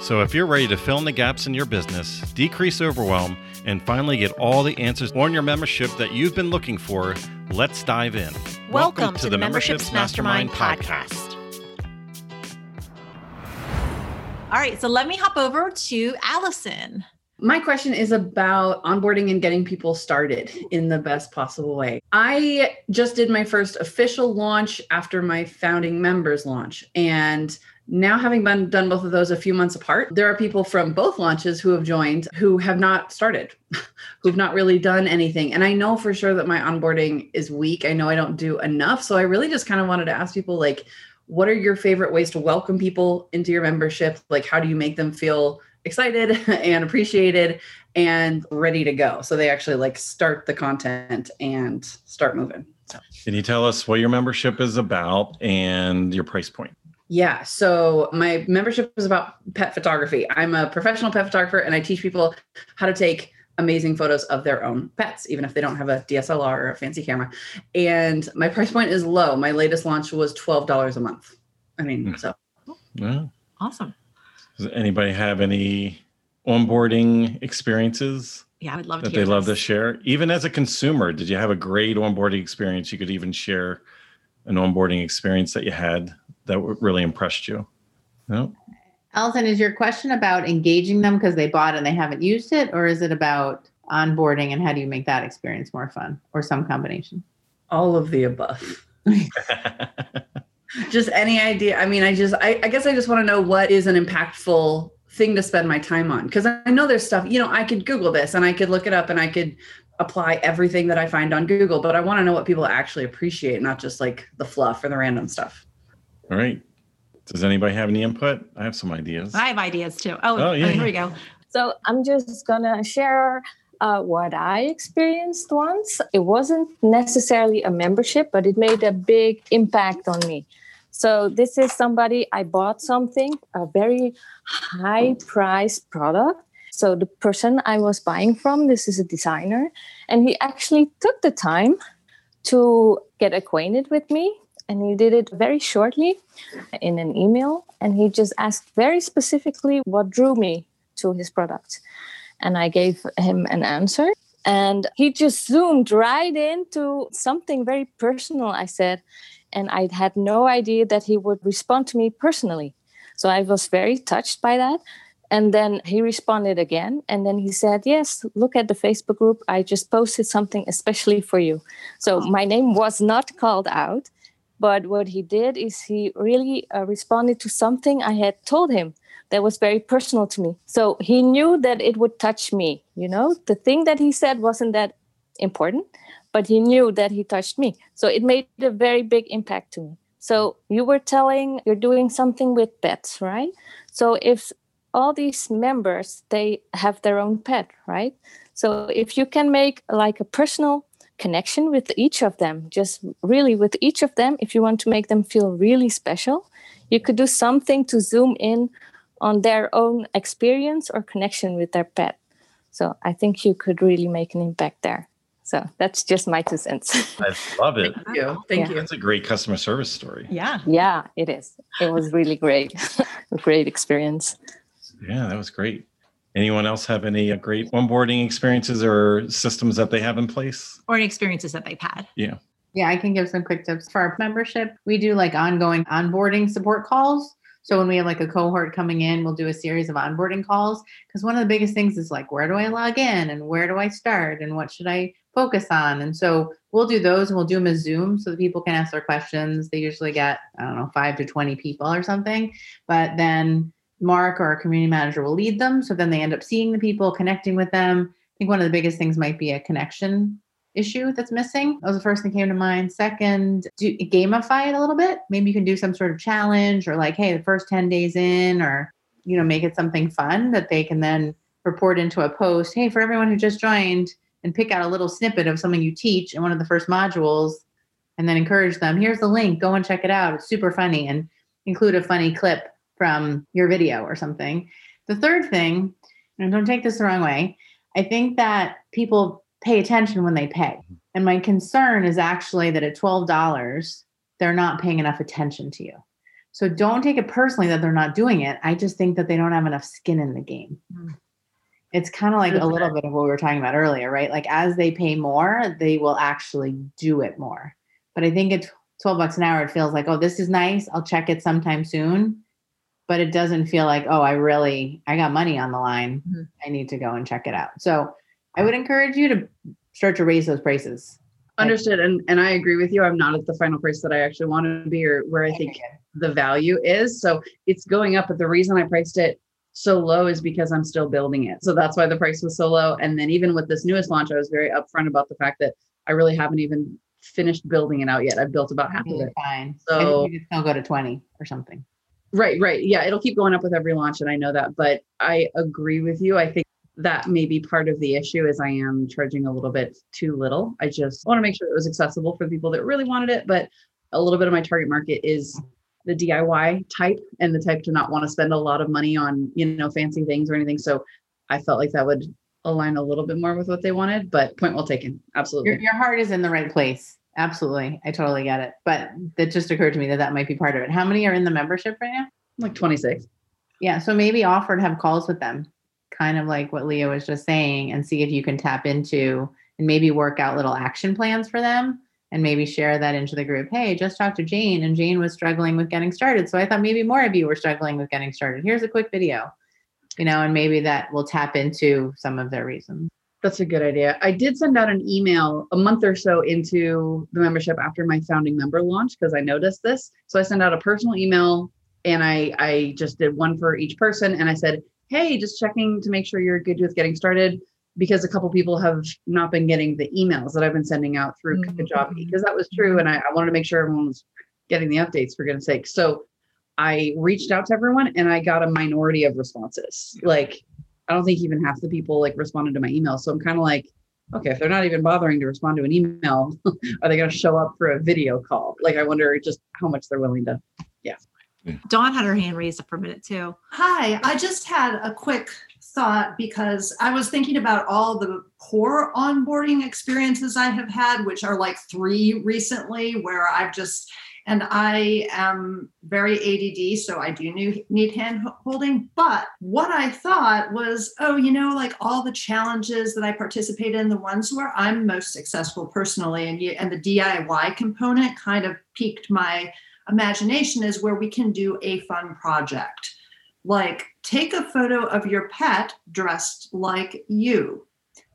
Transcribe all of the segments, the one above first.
So, if you're ready to fill in the gaps in your business, decrease overwhelm, and finally get all the answers on your membership that you've been looking for, let's dive in. Welcome, Welcome to, to, the Memberships, Mastermind, Mastermind podcast. podcast. All right, so let me hop over to Allison. My question is about onboarding and getting people started in the best possible way. I just did my first official launch after my founding members launch. And now, having been done both of those a few months apart, there are people from both launches who have joined who have not started, who've not really done anything. And I know for sure that my onboarding is weak. I know I don't do enough. So I really just kind of wanted to ask people like, what are your favorite ways to welcome people into your membership? Like, how do you make them feel excited and appreciated and ready to go? So they actually like start the content and start moving. So. Can you tell us what your membership is about and your price point? Yeah. So my membership is about pet photography. I'm a professional pet photographer and I teach people how to take amazing photos of their own pets, even if they don't have a DSLR or a fancy camera. And my price point is low. My latest launch was $12 a month. I mean, mm. so. Yeah. Awesome. Does anybody have any onboarding experiences? Yeah, I would love that to they this. love to share. Even as a consumer, did you have a great onboarding experience? You could even share an onboarding experience that you had that really impressed you? No. Allison, is your question about engaging them because they bought and they haven't used it, or is it about onboarding and how do you make that experience more fun, or some combination? All of the above. just any idea. I mean, I just, I, I guess I just want to know what is an impactful thing to spend my time on because I know there's stuff, you know, I could Google this and I could look it up and I could apply everything that I find on Google, but I want to know what people actually appreciate, not just like the fluff or the random stuff. All right. Does anybody have any input? I have some ideas. I have ideas too. Oh, oh yeah. here we go. So I'm just gonna share uh, what I experienced once. It wasn't necessarily a membership, but it made a big impact on me. So this is somebody I bought something, a very high priced product. So the person I was buying from, this is a designer, and he actually took the time to get acquainted with me and he did it very shortly in an email and he just asked very specifically what drew me to his product and i gave him an answer and he just zoomed right into something very personal i said and i had no idea that he would respond to me personally so i was very touched by that and then he responded again. And then he said, Yes, look at the Facebook group. I just posted something especially for you. So my name was not called out. But what he did is he really uh, responded to something I had told him that was very personal to me. So he knew that it would touch me. You know, the thing that he said wasn't that important, but he knew that he touched me. So it made a very big impact to me. So you were telling you're doing something with pets, right? So if all these members they have their own pet, right? So if you can make like a personal connection with each of them. Just really with each of them if you want to make them feel really special you could do something to zoom in on their own experience or connection with their pet. So i think you could really make an impact there. So that's just my two cents. I love it. Thank you. Thank yeah. you. That's a great customer service story. Yeah. Yeah it is. It was really great. A great experience. Yeah that was great Anyone else have any uh, great onboarding experiences or systems that they have in place? Or any experiences that they've had? Yeah. Yeah, I can give some quick tips for our membership. We do like ongoing onboarding support calls. So when we have like a cohort coming in, we'll do a series of onboarding calls because one of the biggest things is like, where do I log in and where do I start and what should I focus on? And so we'll do those and we'll do them as Zoom so that people can ask their questions. They usually get, I don't know, five to 20 people or something. But then Mark or our community manager will lead them. So then they end up seeing the people, connecting with them. I think one of the biggest things might be a connection issue that's missing. That was the first thing came to mind. Second, do gamify it a little bit. Maybe you can do some sort of challenge or like, hey, the first 10 days in, or you know, make it something fun that they can then report into a post. Hey, for everyone who just joined, and pick out a little snippet of something you teach in one of the first modules, and then encourage them. Here's the link. Go and check it out. It's super funny, and include a funny clip from your video or something. The third thing, and don't take this the wrong way, I think that people pay attention when they pay. And my concern is actually that at $12, they're not paying enough attention to you. So don't take it personally that they're not doing it. I just think that they don't have enough skin in the game. Mm. It's kind of like a little bit of what we were talking about earlier, right? Like as they pay more, they will actually do it more. But I think it's 12 bucks an hour, it feels like, oh, this is nice. I'll check it sometime soon. But it doesn't feel like, oh, I really, I got money on the line. Mm-hmm. I need to go and check it out. So I would encourage you to start to raise those prices. Understood. And and I agree with you. I'm not at the final price that I actually want to be or where I think the value is. So it's going up. But the reason I priced it so low is because I'm still building it. So that's why the price was so low. And then even with this newest launch, I was very upfront about the fact that I really haven't even finished building it out yet. I've built about half of it. Fine. So you can still go to 20 or something. Right, right. Yeah, it'll keep going up with every launch, and I know that. But I agree with you. I think that may be part of the issue is I am charging a little bit too little. I just want to make sure it was accessible for people that really wanted it, but a little bit of my target market is the DIY type and the type to not want to spend a lot of money on, you know, fancy things or anything. So I felt like that would align a little bit more with what they wanted, but point well taken. Absolutely. Your, your heart is in the right place. Absolutely. I totally get it. But that just occurred to me that that might be part of it. How many are in the membership right now? Like 26. Yeah. So maybe offer to have calls with them kind of like what Leah was just saying, and see if you can tap into and maybe work out little action plans for them and maybe share that into the group. Hey, just talked to Jane, and Jane was struggling with getting started. So I thought maybe more of you were struggling with getting started. Here's a quick video, you know, and maybe that will tap into some of their reasons. That's a good idea. I did send out an email a month or so into the membership after my founding member launch because I noticed this. So I sent out a personal email and I I just did one for each person and I said, hey, just checking to make sure you're good with getting started because a couple people have not been getting the emails that I've been sending out through mm-hmm. Kajabi because that was true. And I, I, wanted to make sure everyone was getting the updates for goodness sake. So I reached out to everyone and I got a minority of responses. Like, I don't think even half the people like responded to my email. So I'm kind of like, okay, if they're not even bothering to respond to an email, are they going to show up for a video call? Like, I wonder just how much they're willing to, yeah. Dawn had her hand raised up for a minute too. Hi, I just had a quick thought because I was thinking about all the poor onboarding experiences I have had, which are like three recently, where I've just and I am very ADD, so I do need hand holding. But what I thought was, oh, you know, like all the challenges that I participate in, the ones where I'm most successful personally, and you, and the DIY component kind of piqued my imagination is where we can do a fun project. Like take a photo of your pet dressed like you.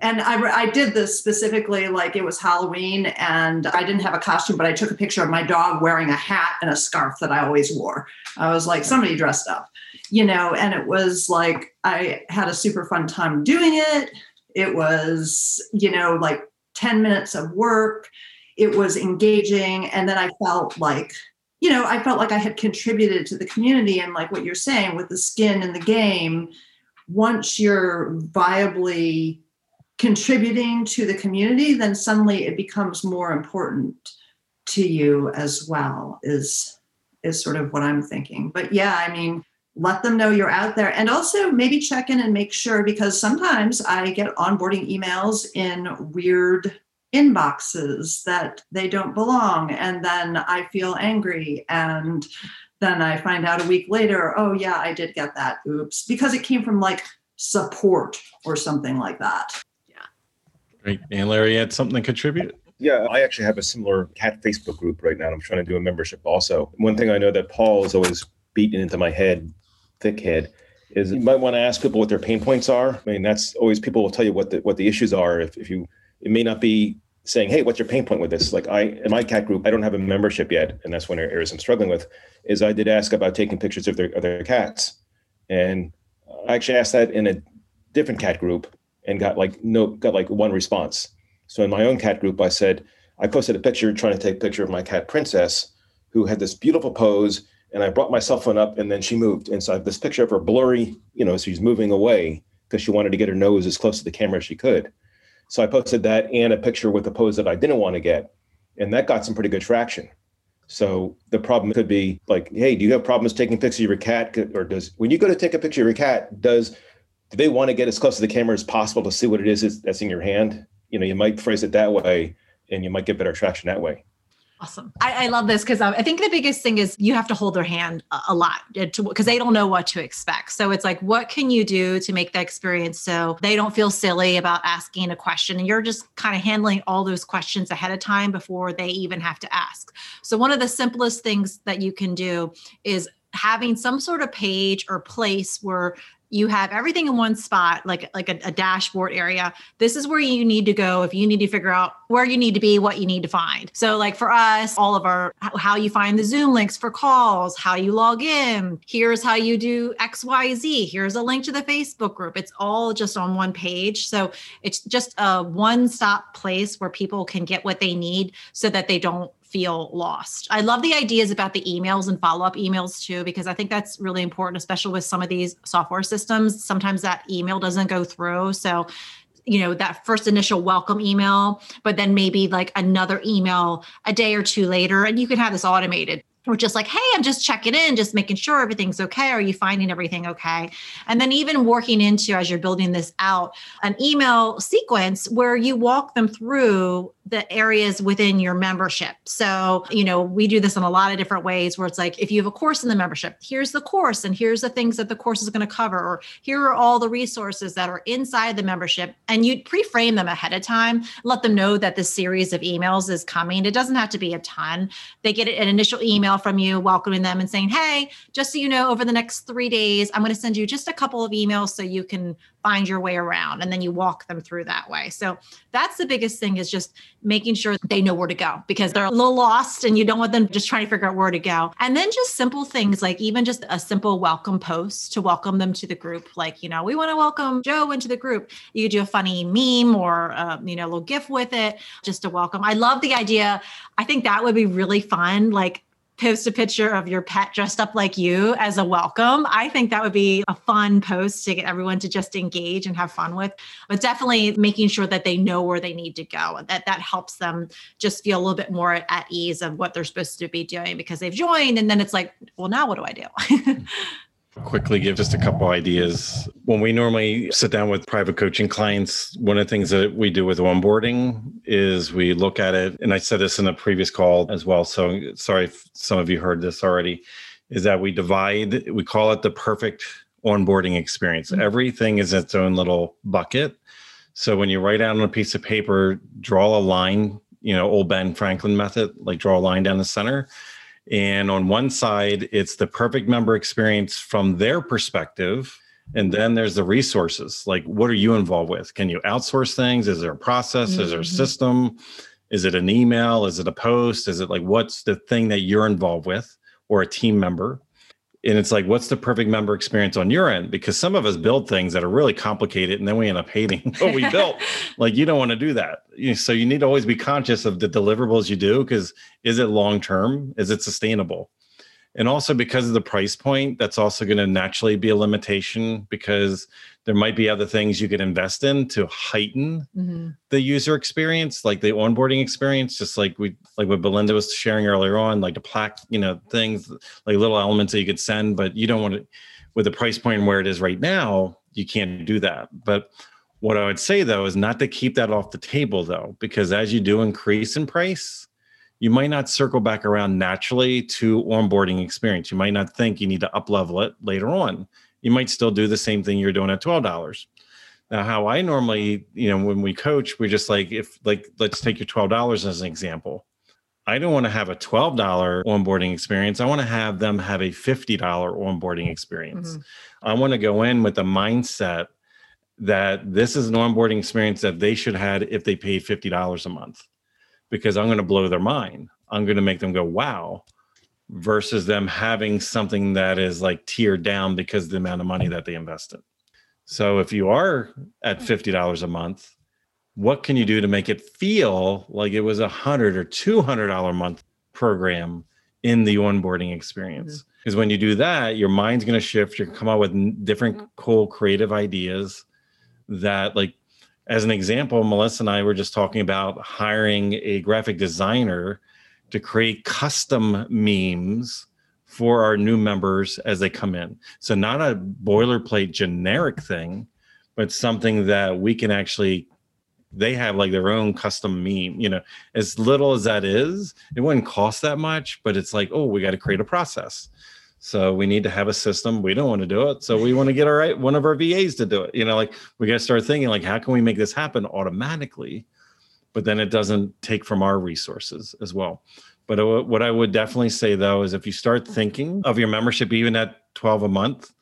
And I, I did this specifically like it was Halloween and I didn't have a costume, but I took a picture of my dog wearing a hat and a scarf that I always wore. I was like, somebody dressed up, you know, and it was like I had a super fun time doing it. It was, you know, like 10 minutes of work. It was engaging. And then I felt like you know, I felt like I had contributed to the community and like what you're saying with the skin in the game, once you're viably contributing to the community, then suddenly it becomes more important to you as well, is is sort of what I'm thinking. But yeah, I mean, let them know you're out there and also maybe check in and make sure because sometimes I get onboarding emails in weird inboxes that they don't belong and then i feel angry and then i find out a week later oh yeah i did get that oops because it came from like support or something like that great and larry you had something to contribute yeah, I actually have a similar cat Facebook group right now. I'm trying to do a membership also. One thing I know that Paul is always beating into my head, thick head, is you might want to ask people what their pain points are. I mean, that's always people will tell you what the what the issues are. If, if you it may not be saying, "Hey, what's your pain point with this?" Like I in my cat group, I don't have a membership yet, and that's one areas I'm struggling with. Is I did ask about taking pictures of their of their cats, and I actually asked that in a different cat group and got like no got like one response. So in my own cat group, I said I posted a picture trying to take a picture of my cat Princess, who had this beautiful pose, And I brought my cell phone up and then she moved. And so I have this picture of her blurry, you know, she's moving away because she wanted to get her nose as close to the camera as she could. So I posted that and a picture with the pose that I didn't want to get. And that got some pretty good traction. So the problem could be like, hey, do you have problems taking pictures of your cat? Or does when you go to take a picture of your cat, does do they want to get as close to the camera as possible to see what it is that's in your hand? You know, you might phrase it that way and you might get better traction that way. Awesome. I, I love this because um, I think the biggest thing is you have to hold their hand a, a lot uh, because they don't know what to expect. So it's like, what can you do to make that experience so they don't feel silly about asking a question? And you're just kind of handling all those questions ahead of time before they even have to ask. So, one of the simplest things that you can do is having some sort of page or place where you have everything in one spot like like a, a, dashboard area. This is where you need to go if you need to figure out where you need to be what you need to find. So like for us all of our how you find the zoom links for calls how you log in here's how you do xyz here's a link to the facebook group. It's all just on one page. So it's just a one stop place where people can get what they need so that they don't feel lost. I love the ideas about the emails and follow up emails too, because I think that's really important, especially with some of these software systems. Sometimes that email doesn't go through. So, you know, that first initial welcome email, but then maybe like another email a day or two later, and you can have this automated we're just like, hey, I'm just checking in, just making sure everything's okay. Are you finding everything okay? And then even working into as you're building this out, an email sequence where you walk them through the areas within your membership. So, you know, we do this in a lot of different ways where it's like, if you have a course in the membership, here's the course and here's the things that the course is going to cover, or here are all the resources that are inside the membership. And you pre-frame them ahead of time, let them know that this series of emails is coming. It doesn't have to be a ton. They get an initial email from you welcoming them and saying, Hey, just so you know, over the next three days, I'm going to send you just a couple of emails so you can find your way around. And then you walk them through that way. So that's the biggest thing is just making sure they know where to go because they're a little lost and you don't want them just trying to figure out where to go. And then just simple things like even just a simple welcome post to welcome them to the group. Like, you know, we want to welcome Joe into the group. You could do a funny meme or, uh, you know, a little GIF with it just to welcome. I love the idea. I think that would be really fun. Like, post a picture of your pet dressed up like you as a welcome. I think that would be a fun post to get everyone to just engage and have fun with. But definitely making sure that they know where they need to go. That that helps them just feel a little bit more at ease of what they're supposed to be doing because they've joined and then it's like, well now what do I do? quickly give just a couple ideas. When we normally sit down with private coaching clients, one of the things that we do with onboarding is we look at it, and I said this in a previous call as well. So sorry if some of you heard this already, is that we divide, we call it the perfect onboarding experience. Mm-hmm. Everything is its own little bucket. So when you write out on a piece of paper, draw a line, you know, old Ben Franklin method, like draw a line down the center and on one side, it's the perfect member experience from their perspective. And then there's the resources. Like, what are you involved with? Can you outsource things? Is there a process? Mm-hmm. Is there a mm-hmm. system? Is it an email? Is it a post? Is it like what's the thing that you're involved with or a team member? And it's like what's the perfect member experience on your end? Because some of us build things that are really complicated and then we end up hating what we built. Like you don't want to do that. So you need to always be conscious of the deliverables you do because is it long term is it sustainable? And also because of the price point that's also going to naturally be a limitation because there might be other things you could invest in to heighten mm-hmm. the user experience like the onboarding experience just like we like what belinda was sharing earlier on like the plaque you know things like little elements that you could send but you don't want to with the price point where it is right now you can't do that but what i would say though is not to keep that off the table though because as you do increase in price you might not circle back around naturally to onboarding experience. You might not think you need to up level it later on. You might still do the same thing you're doing at $12. Now, how I normally, you know, when we coach, we're just like, if like, let's take your $12 as an example. I don't want to have a $12 onboarding experience. I want to have them have a $50 onboarding experience. Mm-hmm. I want to go in with the mindset that this is an onboarding experience that they should have if they paid $50 a month because I'm going to blow their mind. I'm going to make them go, wow, versus them having something that is like tiered down because of the amount of money that they invested. So if you are at $50 a month, what can you do to make it feel like it was a hundred or two hundred dollar a month program in the onboarding experience? Mm-hmm. Because when you do that, your mind's going to shift. You're going to come up with different cool creative ideas that, like, as an example, Melissa and I were just talking about hiring a graphic designer to create custom memes for our new members as they come in. So, not a boilerplate generic thing, but something that we can actually they have like their own custom meme you know. As little as that is it wouldn't cost that much but it's like oh we got to create a process. So we need to have a system. We don't want to do it so we want to get our right one of our vas to do it. You know like we got to start thinking like how can we make this happen automatically but then it doesn't take from our resources as well but uh, what i would definitely say though is if you start thinking of your membership even at 12 a month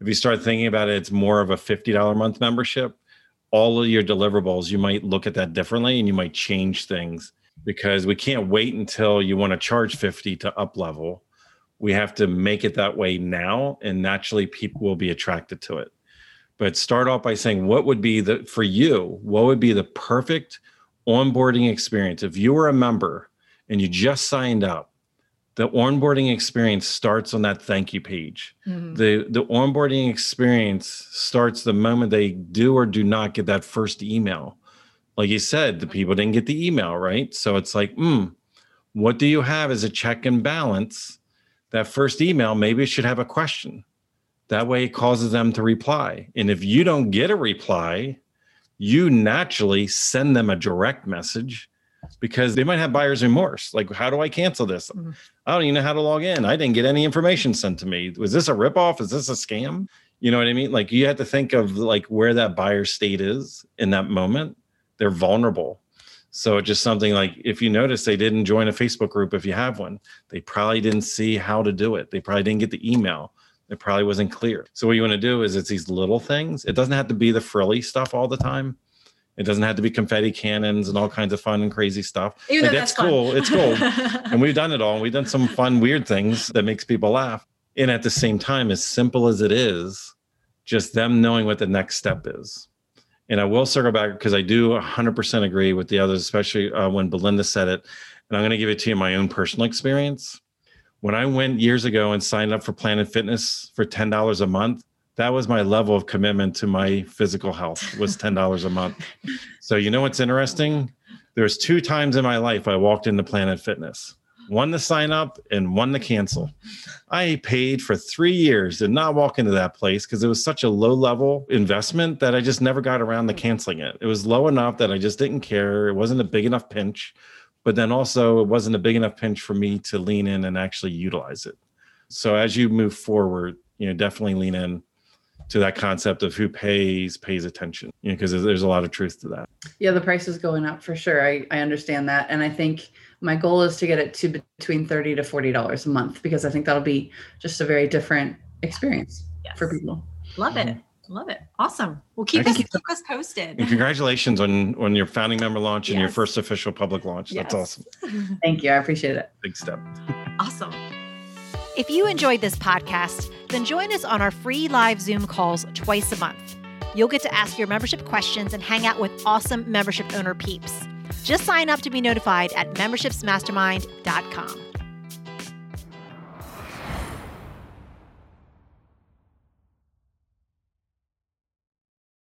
if you start thinking about it it's more of a $50 a month membership all of your deliverables, you might look at that differently and you might change things because we can't wait until you want to charge 50 to up level. We have to make it that way now, and naturally, people will be attracted to it. But start off by saying, what would be the, for you, what would be the perfect onboarding experience? If you were a member and you just signed up, the onboarding experience starts on that thank you page. Mm-hmm. The the onboarding experience starts the moment they do or do not get that first email. Like you said, the people didn't get the email, right? So it's like, hmm, what do you have as a check and balance? That first email maybe it should have a question. That way it causes them to reply. And if you don't get a reply, you naturally send them a direct message because they might have buyer's remorse. Like, how do I cancel this? Mm-hmm. I don't even know how to log in. I didn't get any information sent to me. Was this a ripoff? Is this a scam? You know what I mean? Like, you have to think of like where that buyer state is in that moment. They're vulnerable. So it's just something like if you notice they didn't join a Facebook group, if you have one, they probably didn't see how to do it. They probably didn't get the email. It probably wasn't clear. So what you want to do is it's these little things. It doesn't have to be the frilly stuff all the time it doesn't have to be confetti cannons and all kinds of fun and crazy stuff. Even like, that's, that's cool. It's cool. and we've done it all. We've done some fun, weird things that makes people laugh. And at the same time, as simple as it is, just them knowing what the next step is. And I will circle back because I do 100% agree with the others, especially uh, when Belinda said it. And I'm going to give it to you my own personal experience. When I went years ago and signed up for Planet Fitness for $10 a month, that was my level of commitment to my physical health was $10 a month. So you know what's interesting? There's two times in my life I walked into Planet Fitness. One to sign up and one to cancel. I paid for three years, did not walk into that place because it was such a low level investment that I just never got around to canceling it. It was low enough that I just didn't care. It wasn't a big enough pinch, but then also it wasn't a big enough pinch for me to lean in and actually utilize it. So as you move forward, you know, definitely lean in to that concept of who pays pays attention you know because there's a lot of truth to that. Yeah the price is going up for sure. I i understand that. And i think my goal is to get it to between 30 to 40 dollars a month because i think that'll be just a very different experience yes. for people. Love it mm-hmm. Love it awesome well keep us keep us posted and congratulations on on your founding member launch yes. and your first official public launch yes. that's awesome thank you i appreciate it big step awesome if you enjoyed this podcast, then join us on our free live Zoom calls twice a month. You'll get to ask your membership questions and hang out with awesome membership owner peeps. Just sign up to be notified at membershipsmastermind.com.